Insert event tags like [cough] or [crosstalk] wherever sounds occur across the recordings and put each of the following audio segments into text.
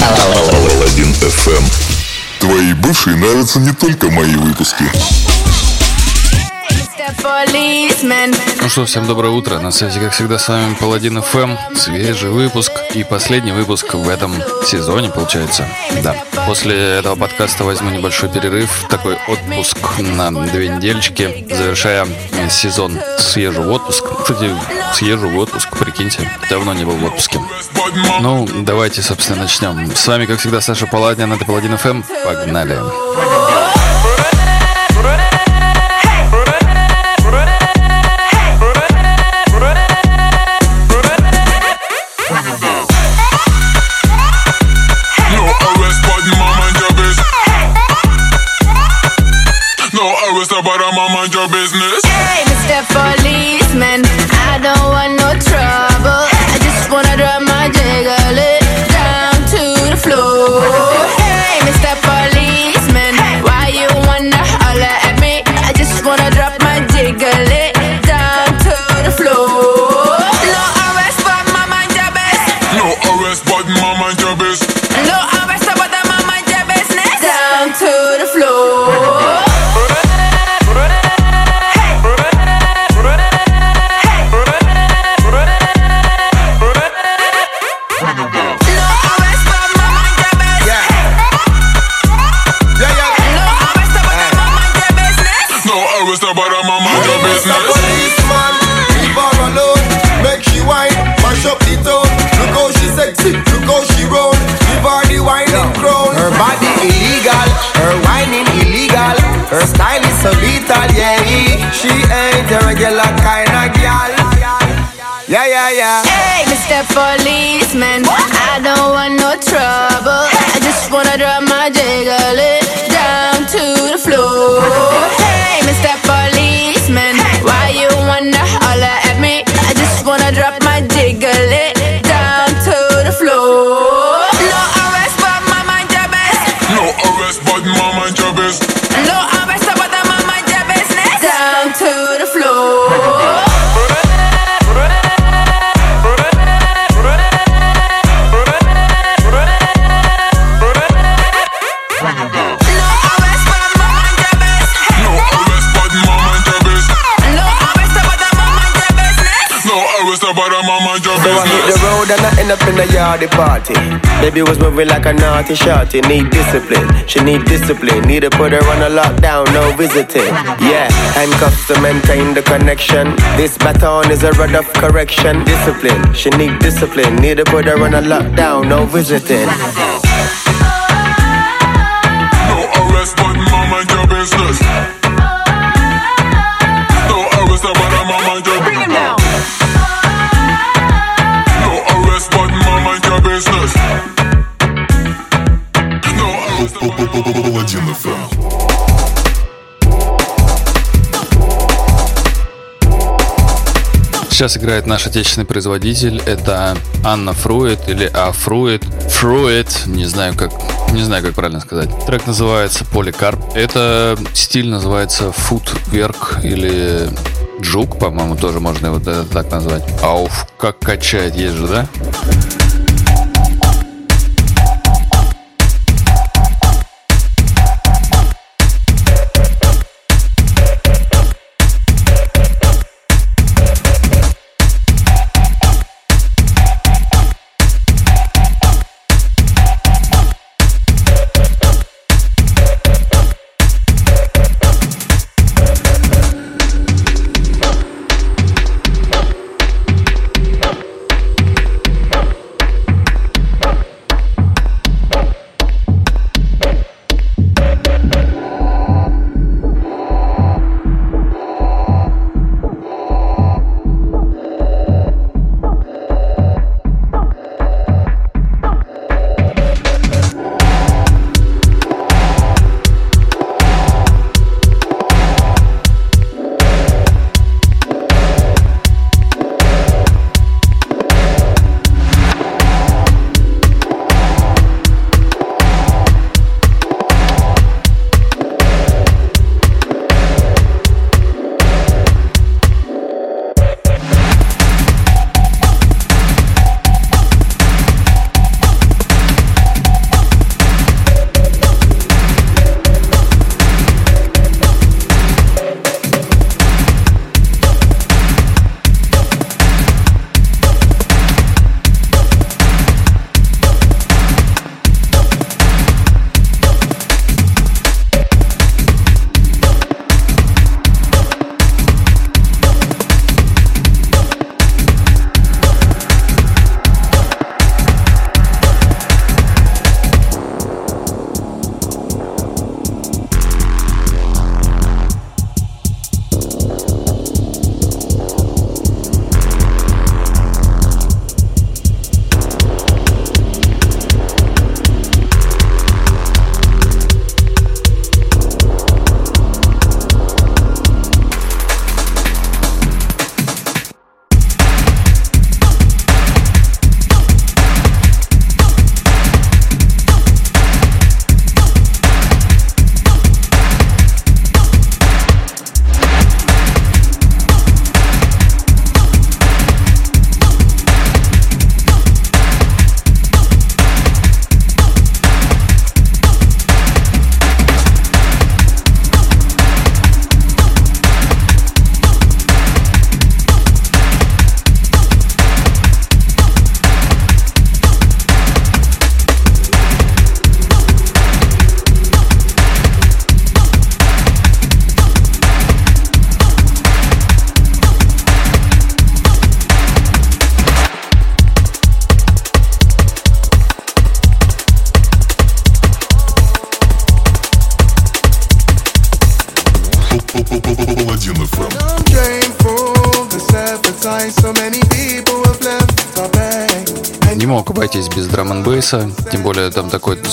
Паладин FM. Твои бывшие нравятся не только мои выпуски. Ну что, всем доброе утро. На связи, как всегда, с вами Паладин ФМ. Свежий выпуск и последний выпуск в этом сезоне, получается. Да. После этого подкаста возьму небольшой перерыв, такой отпуск на две недельки, завершая сезон. Съезжу в отпуск. Кстати, съезжу в отпуск, прикиньте. Давно не был в отпуске. Ну, давайте, собственно, начнем. С вами, как всегда, Саша Паладин, это Паладин ФМ. Погнали. Погнали. Your business. Mr. Policeman, I don't want no trouble. I just wanna drop my jiggle the party. Baby was moving like a naughty shorty. Need discipline, she need discipline. Need to put her on a lockdown, no visiting. Yeah, handcuffs to maintain the connection. This baton is a rod of correction. Discipline, she need discipline. Need to put her on a lockdown, no visiting. No arrest, but Сейчас играет наш отечественный производитель. Это Анна Фруит или Афруит. Фруит, не знаю как, не знаю как правильно сказать. Трек называется Поликарп. Это стиль называется футверк или джук, по-моему, тоже можно его так назвать. Ауф, как качает, есть же, да?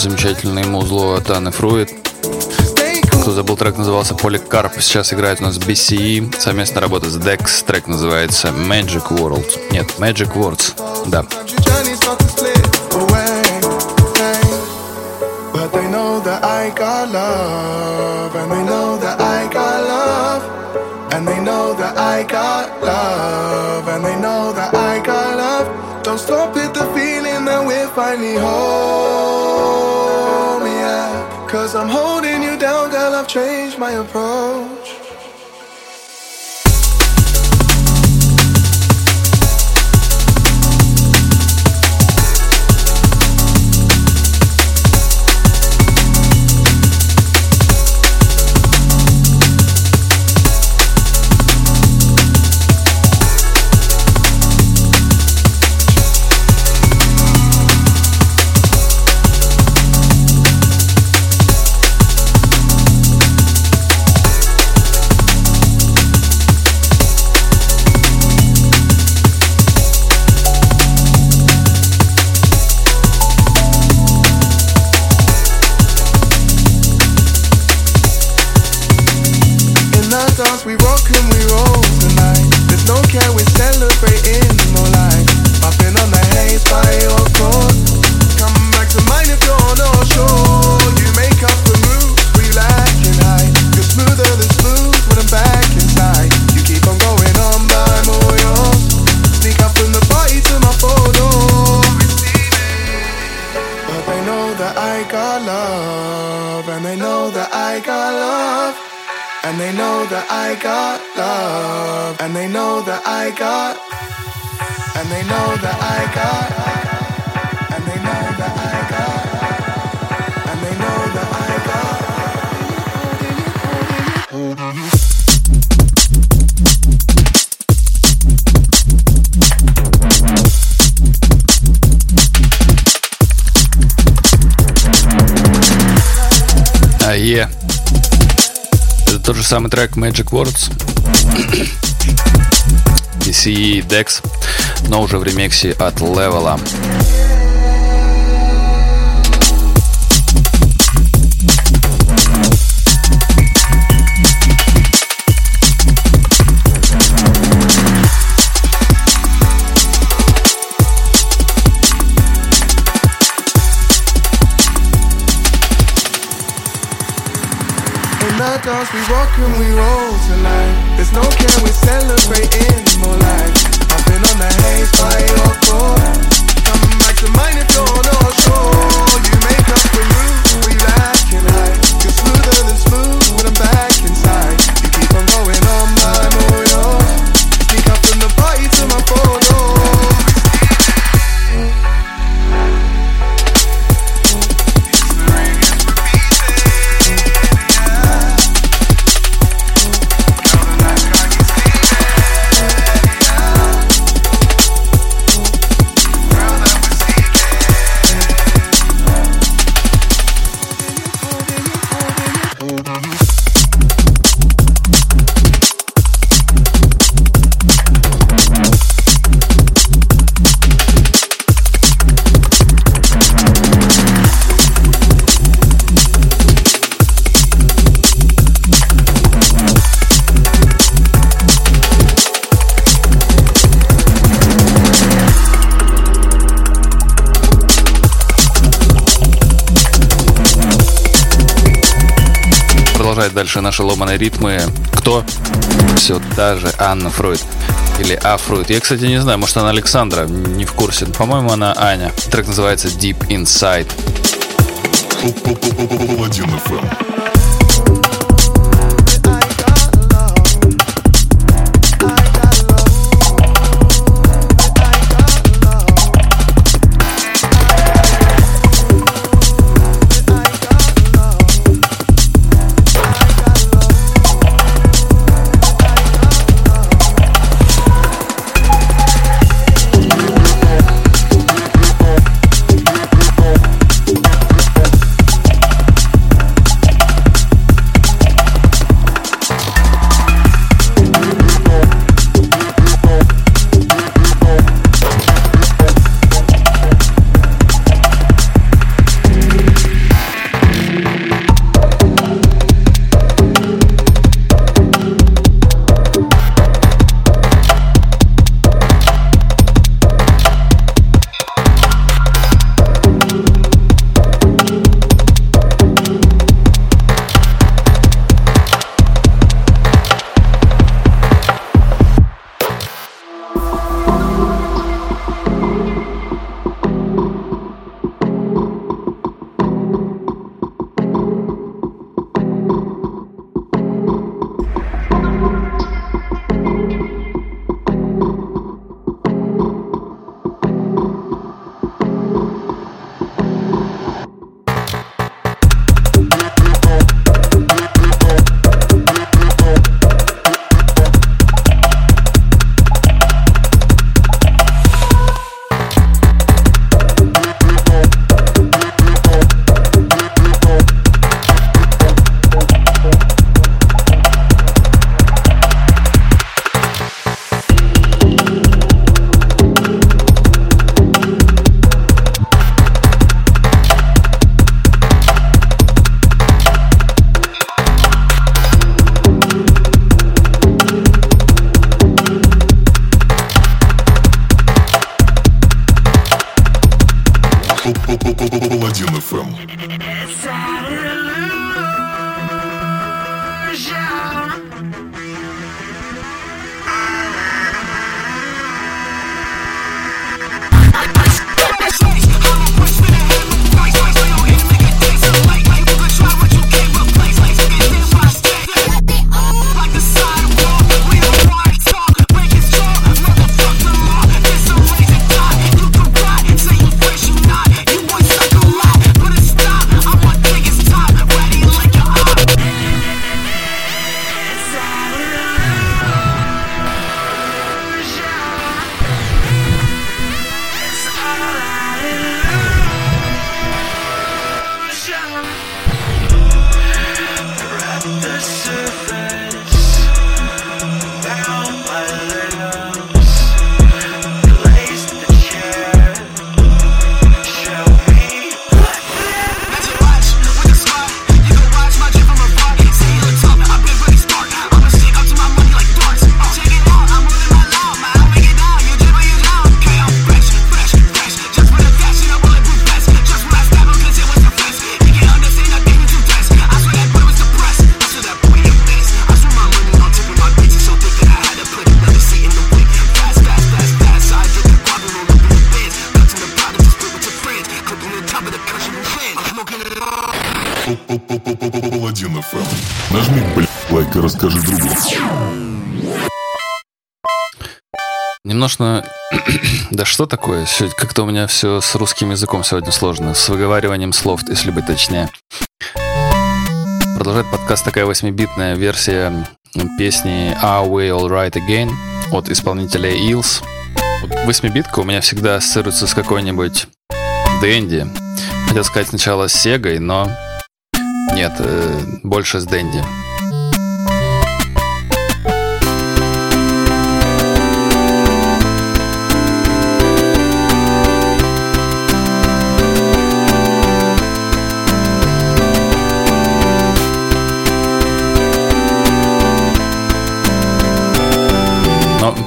Замечательный музло от Анны Фруит. Кто забыл, трек назывался Поликарп. Сейчас играет у нас BCE. Совместная работа с Dex. Трек называется Magic World. Нет, Magic Words. Да. Finally home, I'm holding you down, girl, I've changed my approach. Самый трек Magic Words DC Dex, но уже в ремиксе от Левела. dance, we rock and we roll tonight. There's no care, we're celebrating дальше наши ломаные ритмы. Кто? Все та же Анна Фройд. Или А. Фройд. Я, кстати, не знаю, может, она Александра, не в курсе. По-моему, она Аня. Трек называется Deep Inside. Что такое? Как-то у меня все с русским языком сегодня сложно. С выговариванием слов, если быть точнее. Продолжает подкаст такая восьмибитная версия песни Are We All Right Again от исполнителя Eels. Восьмибитка у меня всегда ассоциируется с какой-нибудь Дэнди. Хотел сказать сначала с Сегой, но нет, э, больше с Дэнди.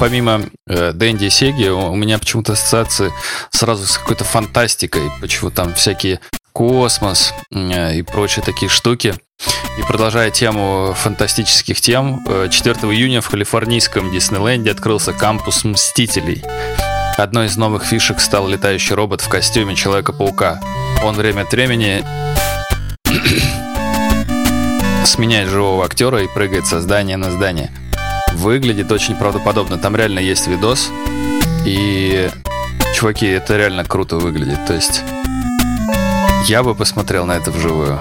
Помимо э, Дэнди и Сеги, у меня почему-то ассоциации сразу с какой-то фантастикой. Почему там всякие космос э, и прочие такие штуки. И продолжая тему фантастических тем, 4 э, июня в калифорнийском Диснейленде открылся кампус Мстителей. Одной из новых фишек стал летающий робот в костюме Человека-паука. Он время от времени [coughs] сменяет живого актера и прыгает со здания на здание. Выглядит очень правдоподобно. Там реально есть видос. И, чуваки, это реально круто выглядит. То есть я бы посмотрел на это вживую.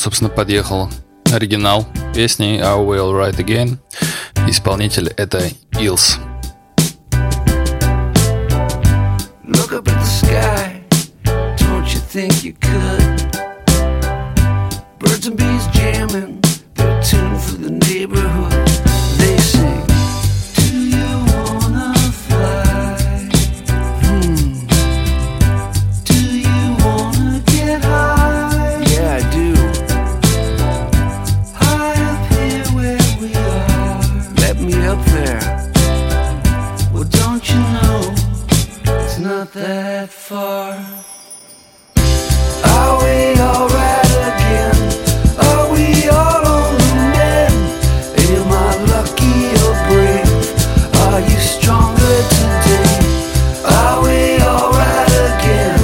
Вот, собственно, подъехал оригинал песни We All Right Again. Исполнитель это Илс. Look up at the sky, don't you think you could? Birds and bees jamming, they're tuned for the neighborhood. They sing. up there. Well, don't you know it's not that far? Are we alright again? Are we all on the mend? Am I lucky or brave? Are you stronger today? Are we alright again?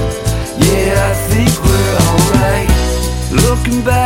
Yeah, I think we're alright. Looking back.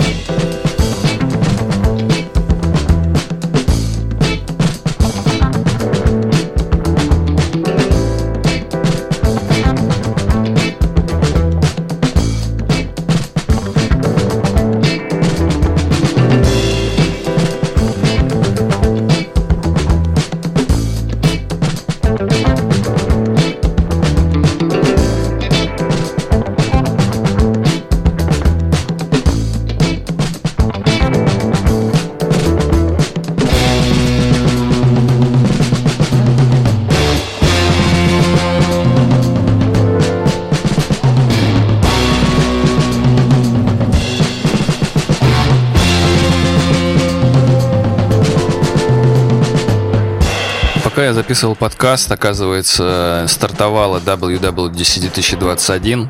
я записывал подкаст, оказывается, стартовала WWDC 2021.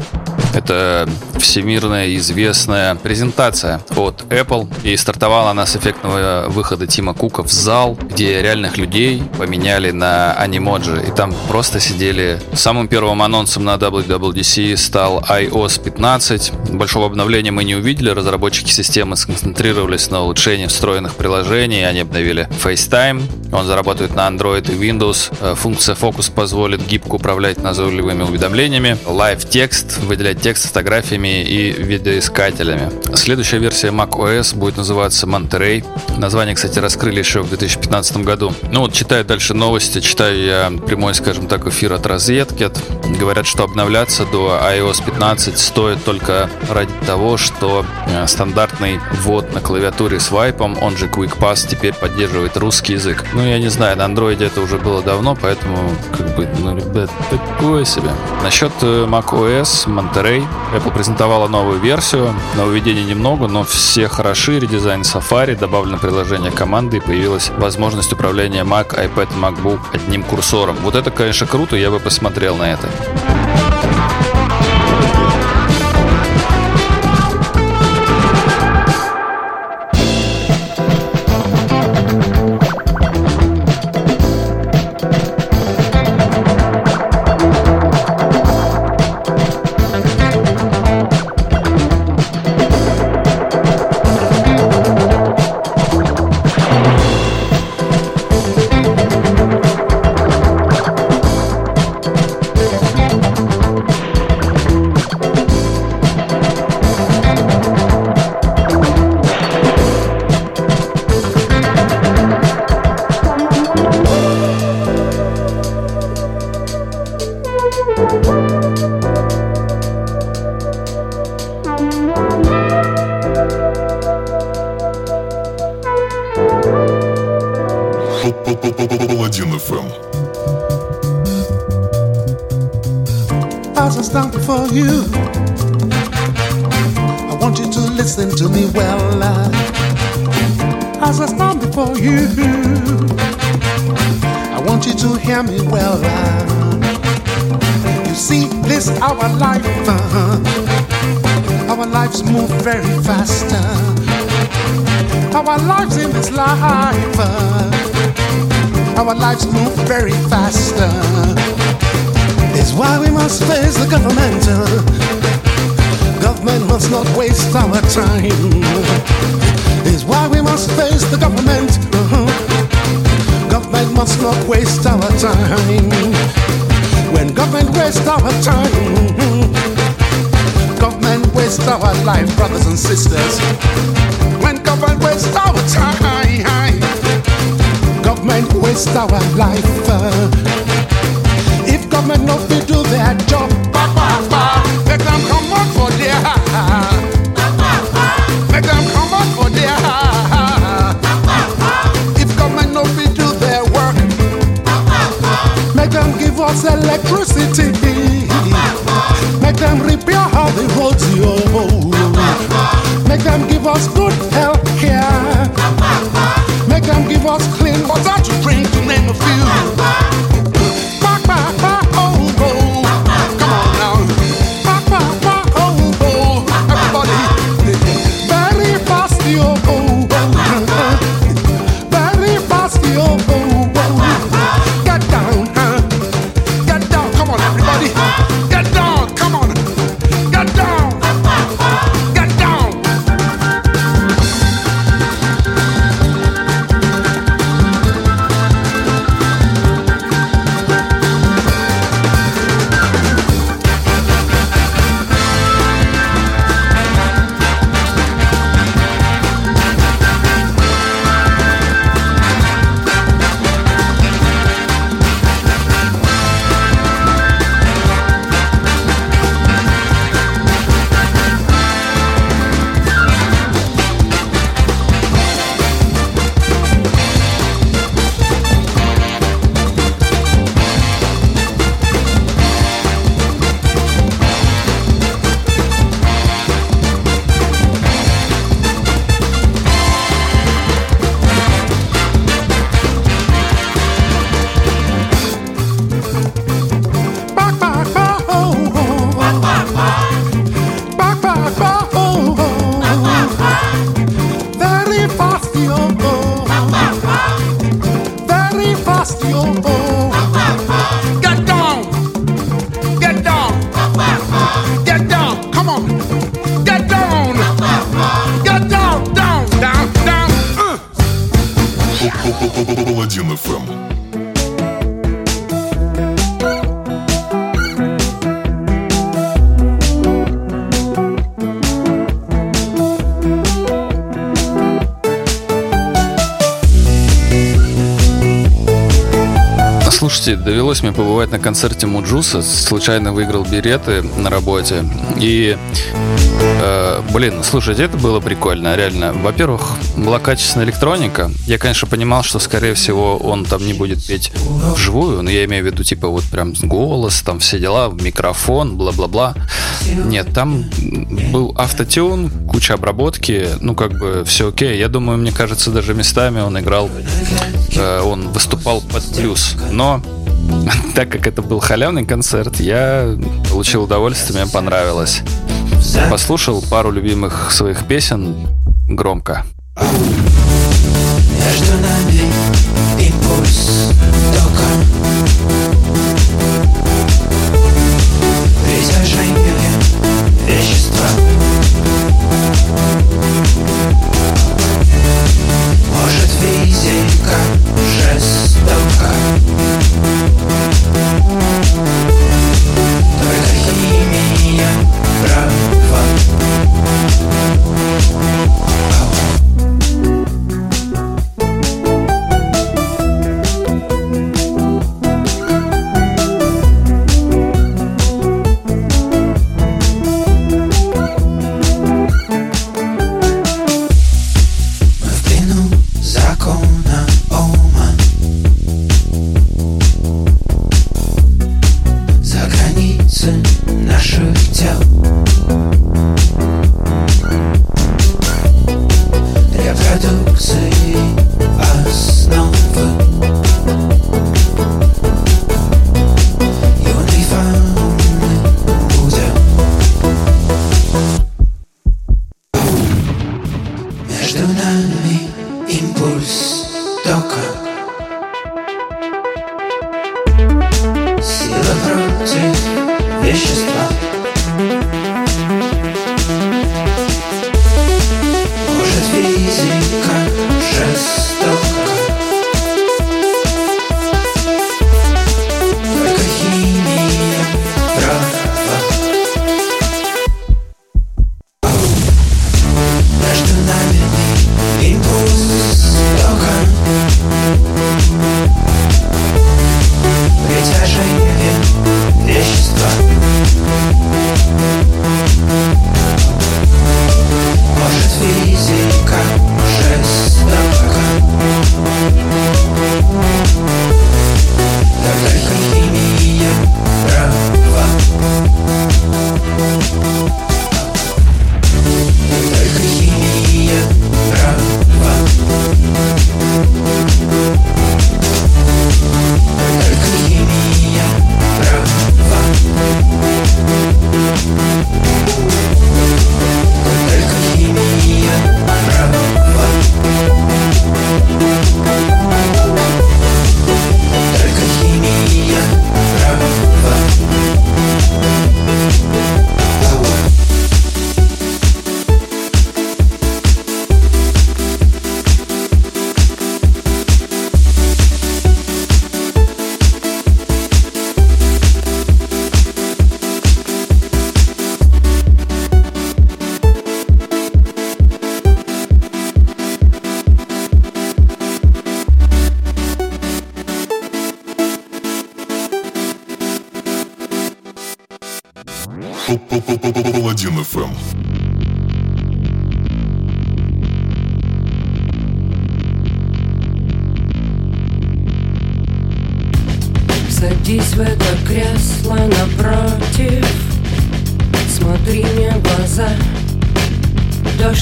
Это всемирная известная презентация от Apple. И стартовала она с эффектного выхода Тима Кука в зал, где реальных людей поменяли на анимоджи. И там просто сидели... Самым первым анонсом на WWDC стал iOS 15. Большого обновления мы не увидели. Разработчики системы сконцентрировались на улучшении встроенных приложений. Они обновили FaceTime. Он заработает на Android и Windows. Э, функция Focus позволит гибко управлять назойливыми уведомлениями. Live текст, выделять текст фотографиями и видеоискателями. Следующая версия macOS будет называться Monterey. Название, кстати, раскрыли еще в 2015 году. Ну вот читаю дальше новости, читаю я прямой, скажем так, эфир от розетки. Говорят, что обновляться до iOS 15 стоит только ради того, что э, стандартный ввод на клавиатуре с вайпом, он же Quick Pass, теперь поддерживает русский язык. Ну, я не знаю, на андроиде это уже было давно, поэтому, как бы, ну, ребят, такое себе. Насчет э, macOS, Monterey, Apple презентовала новую версию. Нововведений немного, но все хороши. Редизайн Safari, добавлено приложение команды и появилась возможность управления Mac, iPad, MacBook одним курсором. Вот это, конечно, круто, я бы посмотрел на это. That's why we must face the government. Government must not waste our time. Is why we must face the government. Government must not waste our time. When government waste our time, government waste our life, brothers and sisters. When government waste our time, government waste our life. If government not to do their job, make them come on for their Make them come on for their If government not to do their work, make them give us electricity. Make them repair all the roads, yo. Make them give us good довелось мне побывать на концерте Муджуса. Случайно выиграл билеты на работе. И, э, блин, слушайте, это было прикольно, реально. Во-первых, была качественная электроника. Я, конечно, понимал, что, скорее всего, он там не будет петь вживую, но я имею в виду, типа, вот прям голос, там все дела, микрофон, бла-бла-бла. Нет, там был автотюн, куча обработки, ну, как бы все окей. Я думаю, мне кажется, даже местами он играл, э, он выступал под плюс. Но [laughs] так как это был халявный концерт, я получил удовольствие, мне понравилось. Послушал пару любимых своих песен громко. Между нами импульс Может физика жестока Только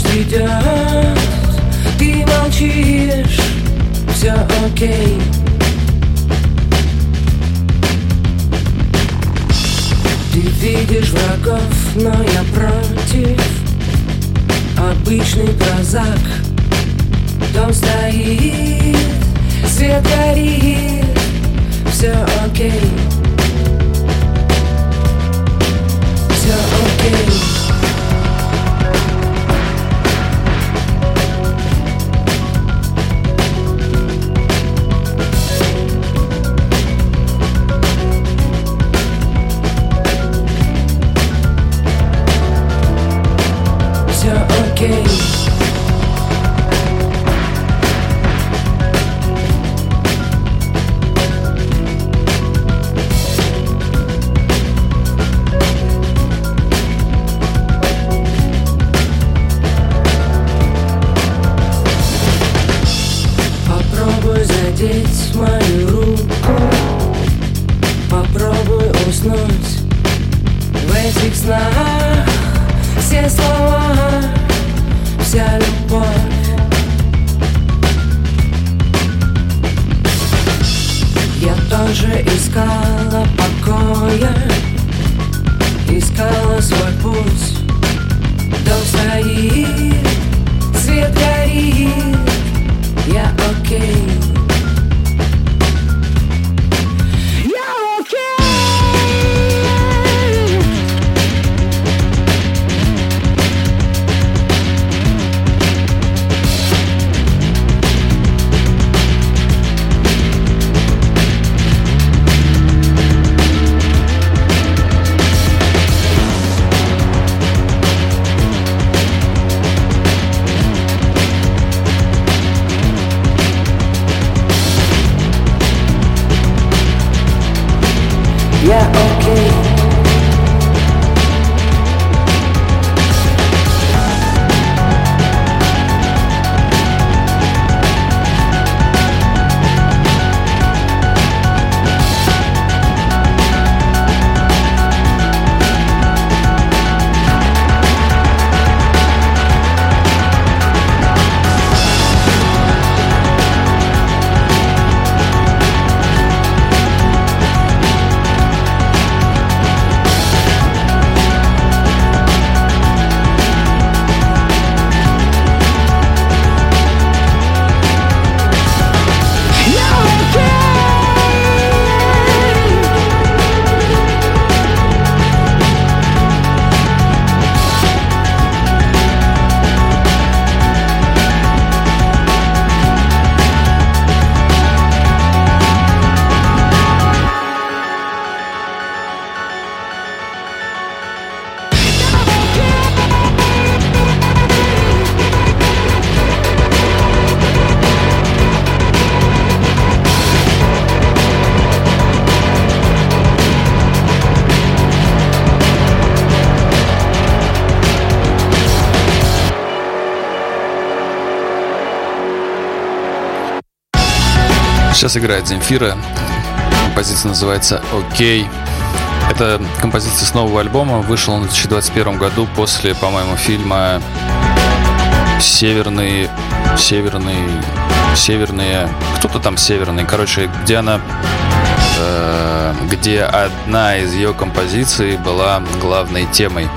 Идет Ты молчишь. Все окей. Ты видишь врагов, но я против. Обычный прозак Дом стоит, свет горит. Все окей. Все окей Сейчас играет Земфира. Композиция называется «Окей». Это композиция с нового альбома. Вышел он в 2021 году после, по-моему, фильма «Северный...» «Северный...» «Северные...» Кто-то там «Северный». Короче, где она... э, где одна из ее композиций была главной темой.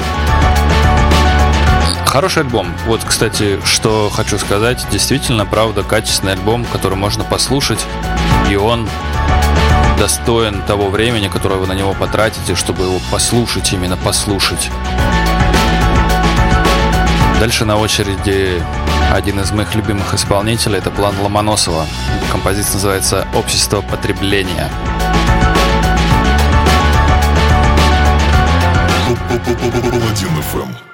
Хороший альбом. Вот, кстати, что хочу сказать. Действительно, правда, качественный альбом, который можно послушать. И он достоин того времени, которое вы на него потратите, чтобы его послушать, именно послушать. Дальше на очереди один из моих любимых исполнителей. Это план Ломоносова. Композиция называется «Общество потребления». Паладин ФМ.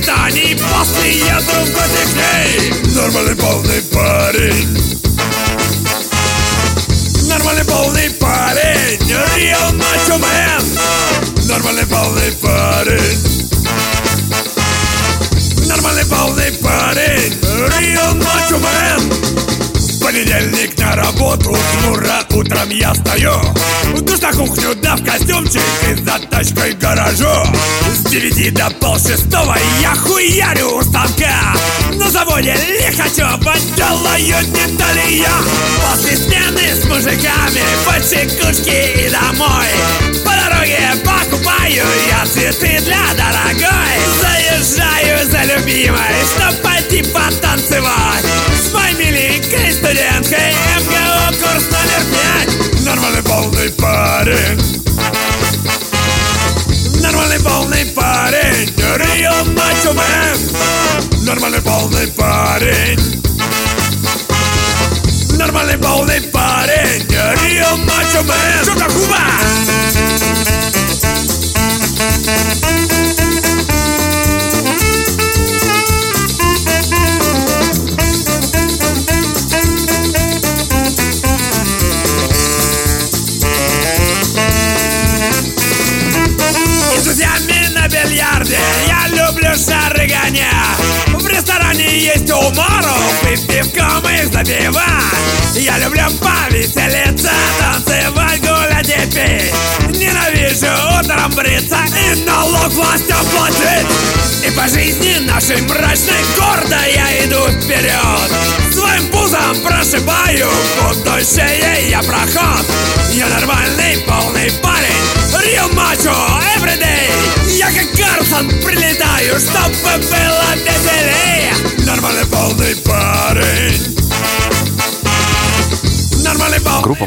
Регистани, после еду в гости к Нормальный полный парень. Нормальный полный парень. Real macho man. Нормальный полный парень. Нормальный полный парень. Real macho man. Понедельник на работу Хмуро утром я стою. Душ на кухню, да в костюмчик И за тачкой гаражу Девяти до полшестого я хуярю у станка. На заводе Лихачева делаю детали я. После смены с мужиками по чекушке и домой. По дороге покупаю я цветы для дорогой. Заезжаю за любимой, чтоб пойти потанцевать. С моей миленькой студенткой МГУ курс номер пять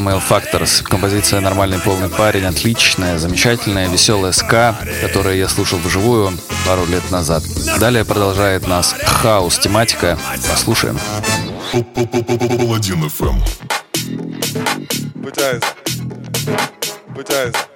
Mail Factors. Композиция «Нормальный полный парень» отличная, замечательная, веселая ска, которую я слушал вживую пару лет назад. Далее продолжает нас хаос-тематика. Послушаем. Паладин ФМ. Пытаюсь. Пытаюсь. Пытаюсь.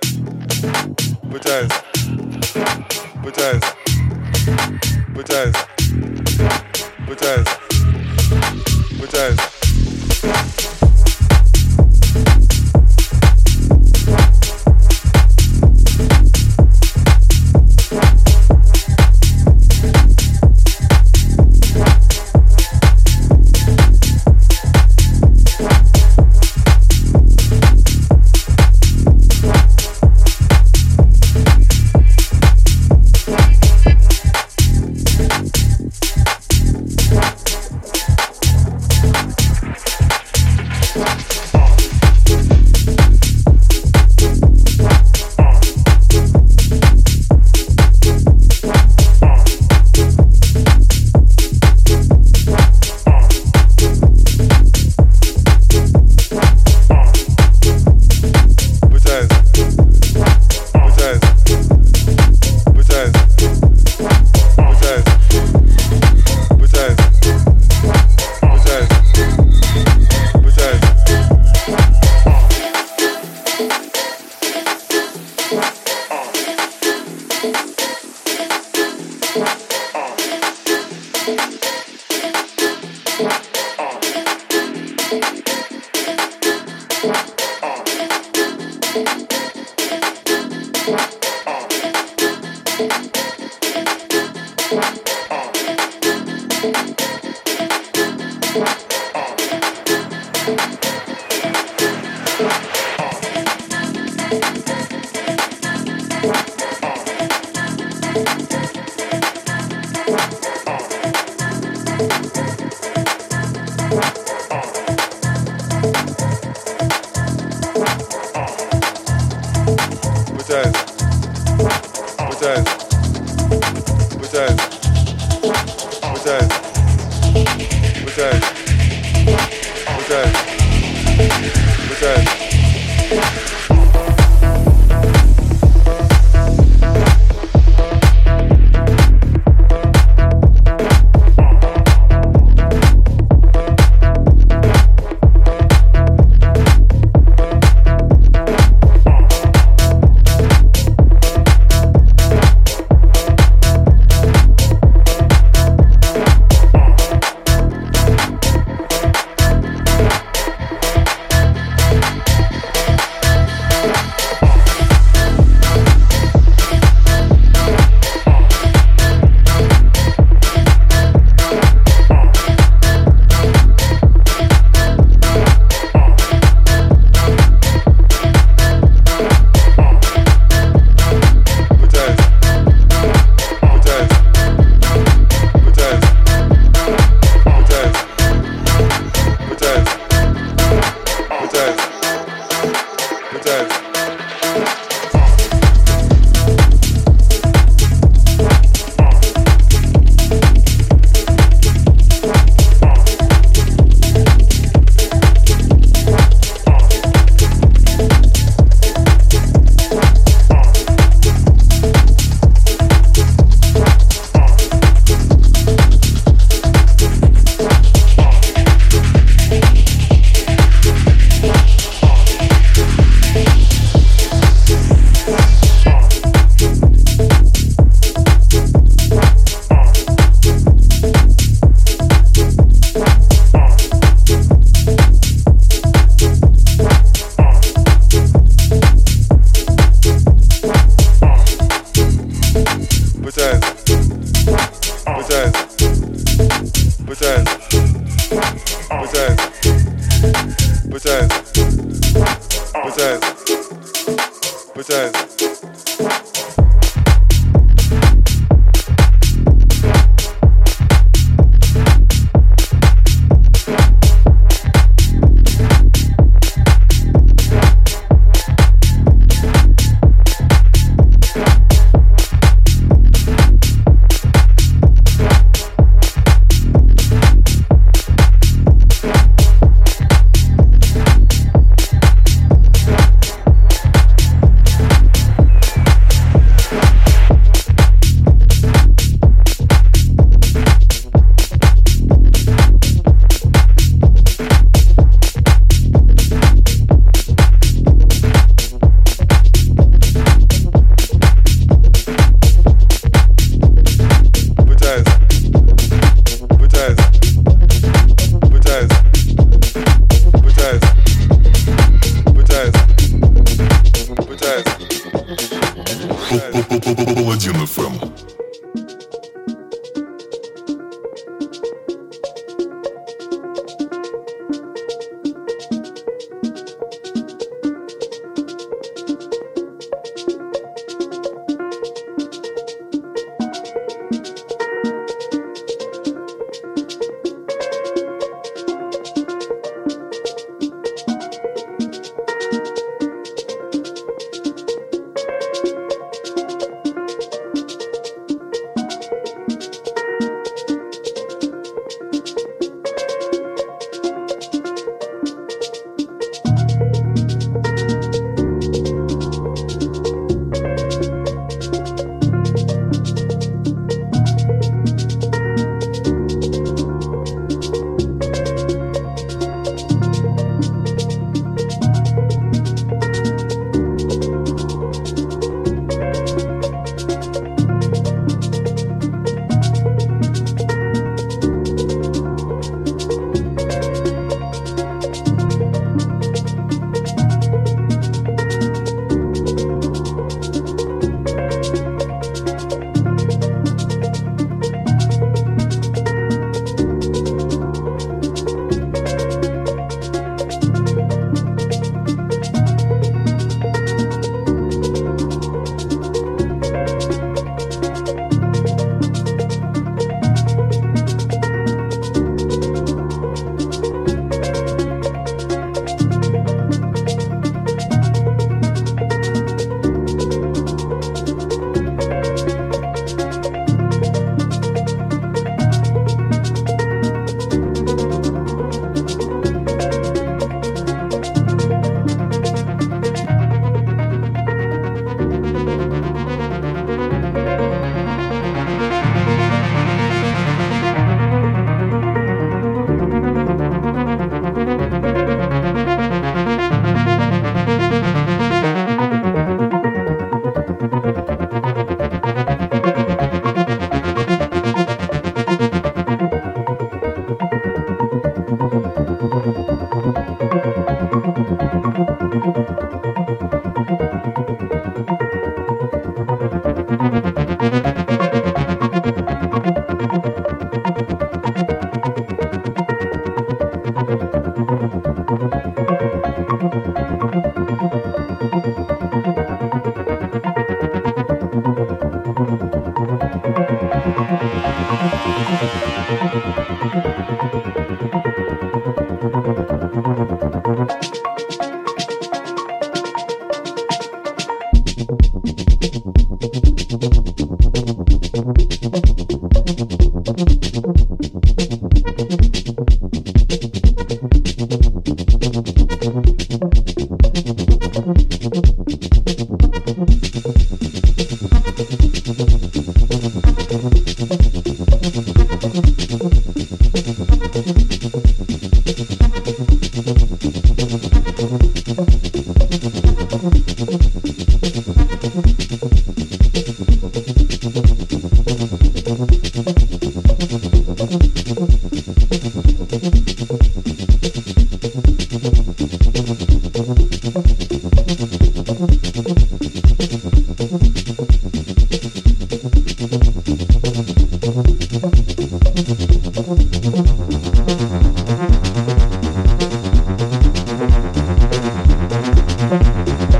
says.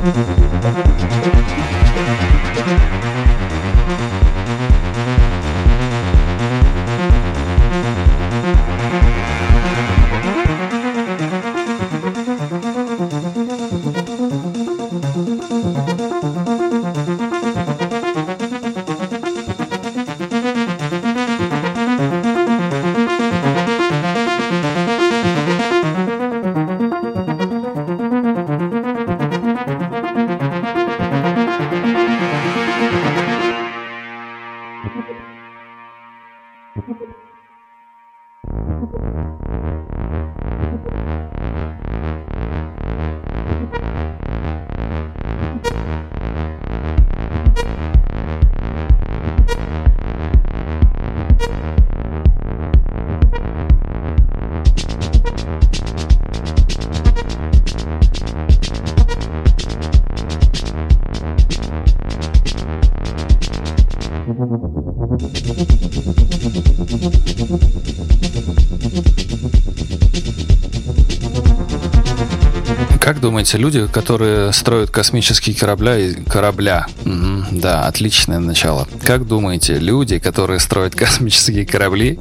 Mm-hmm. Думаете, люди, которые строят космические корабля и корабля, Мгм, да, отличное начало. Как думаете, люди, которые строят космические корабли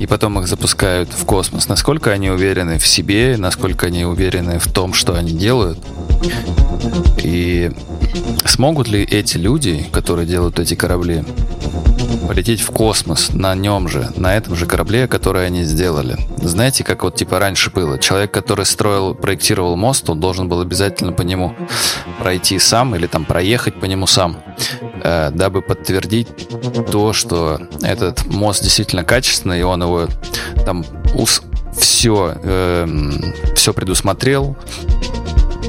и потом их запускают в космос, насколько они уверены в себе, насколько они уверены в том, что они делают? И смогут ли эти люди, которые делают эти корабли, полететь в космос на нем же, на этом же корабле, который они сделали. Знаете, как вот типа раньше было? Человек, который строил, проектировал мост, он должен был обязательно по нему пройти сам или там проехать по нему сам, э, дабы подтвердить то, что этот мост действительно качественный, и он его там все, все предусмотрел,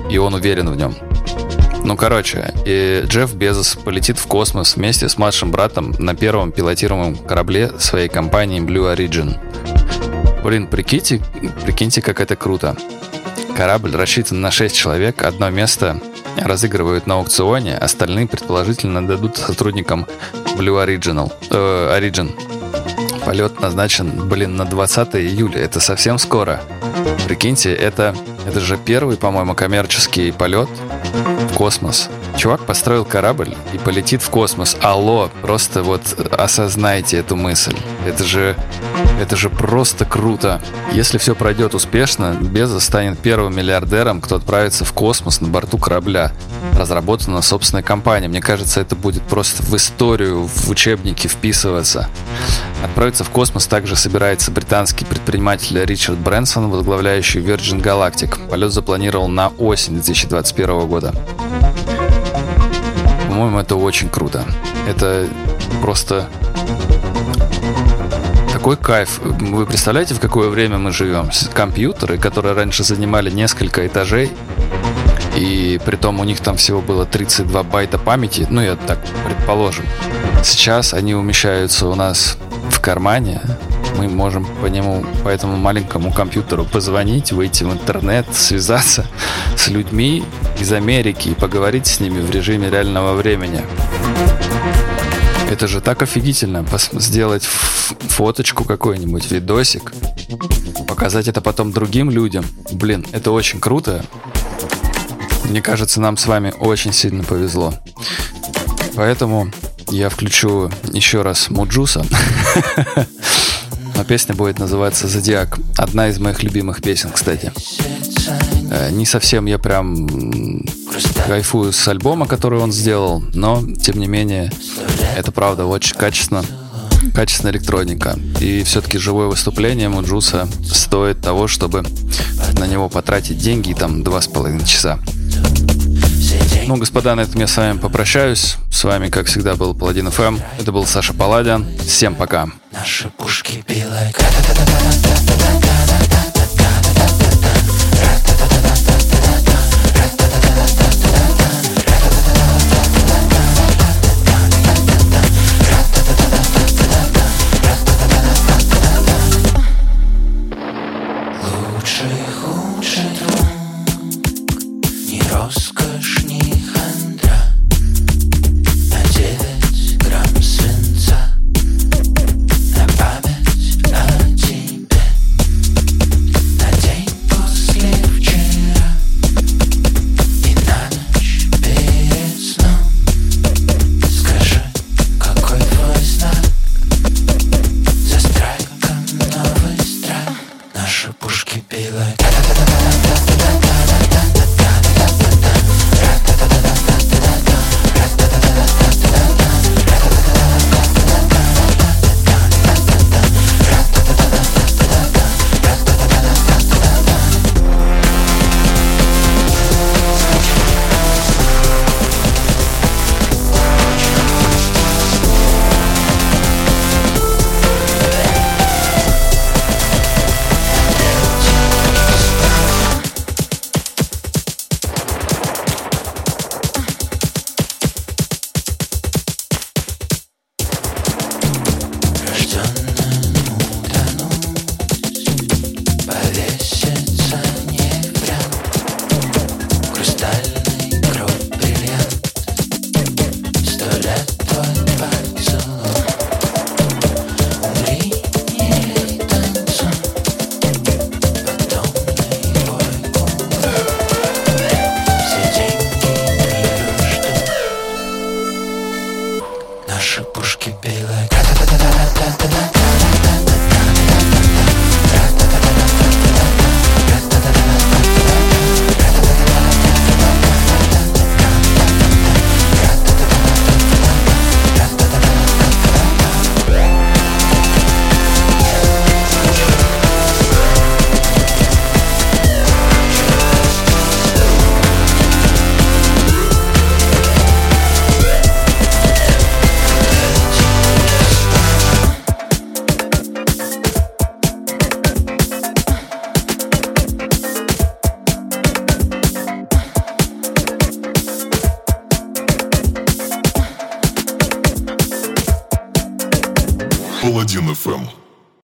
и он уверен в нем. Ну, короче, и Джефф Безос полетит в космос вместе с младшим братом на первом пилотируемом корабле своей компании Blue Origin. Блин, прикиньте, прикиньте, как это круто. Корабль рассчитан на 6 человек, одно место разыгрывают на аукционе, остальные предположительно дадут сотрудникам Blue Original, э, Origin. Полет назначен, блин, на 20 июля. Это совсем скоро. Прикиньте, это, это же первый, по-моему, коммерческий полет в космос. Чувак построил корабль и полетит в космос. Алло, просто вот осознайте эту мысль. Это же, это же просто круто. Если все пройдет успешно, Безос станет первым миллиардером, кто отправится в космос на борту корабля, разработанного собственной компанией. Мне кажется, это будет просто в историю, в учебники вписываться. Отправиться в космос также собирается британский предприниматель Ричард Брэнсон, возглавляющий Virgin Galactic. Полет запланировал на осень 2021 года. По-моему, это очень круто. Это просто такой кайф. Вы представляете, в какое время мы живем? Компьютеры, которые раньше занимали несколько этажей, и при том у них там всего было 32 байта памяти, ну, я так предположим. Сейчас они умещаются у нас в кармане, мы можем по нему, по этому маленькому компьютеру позвонить, выйти в интернет, связаться с людьми из Америки и поговорить с ними в режиме реального времени. Это же так офигительно, сделать фоточку какой-нибудь, видосик, показать это потом другим людям. Блин, это очень круто. Мне кажется, нам с вами очень сильно повезло. Поэтому я включу еще раз Муджуса. [laughs] Но песня будет называться «Зодиак». Одна из моих любимых песен, кстати. Э, Не совсем я прям кайфую с альбома, который он сделал, но, тем не менее, это правда очень качественно. Качественная электроника. И все-таки живое выступление Муджуса стоит того, чтобы на него потратить деньги, там, два с половиной часа. Ну, господа, на этом я с вами попрощаюсь. С вами, как всегда, был Паладин ФМ. Это был Саша Паладин. Всем пока. Наши пушки белые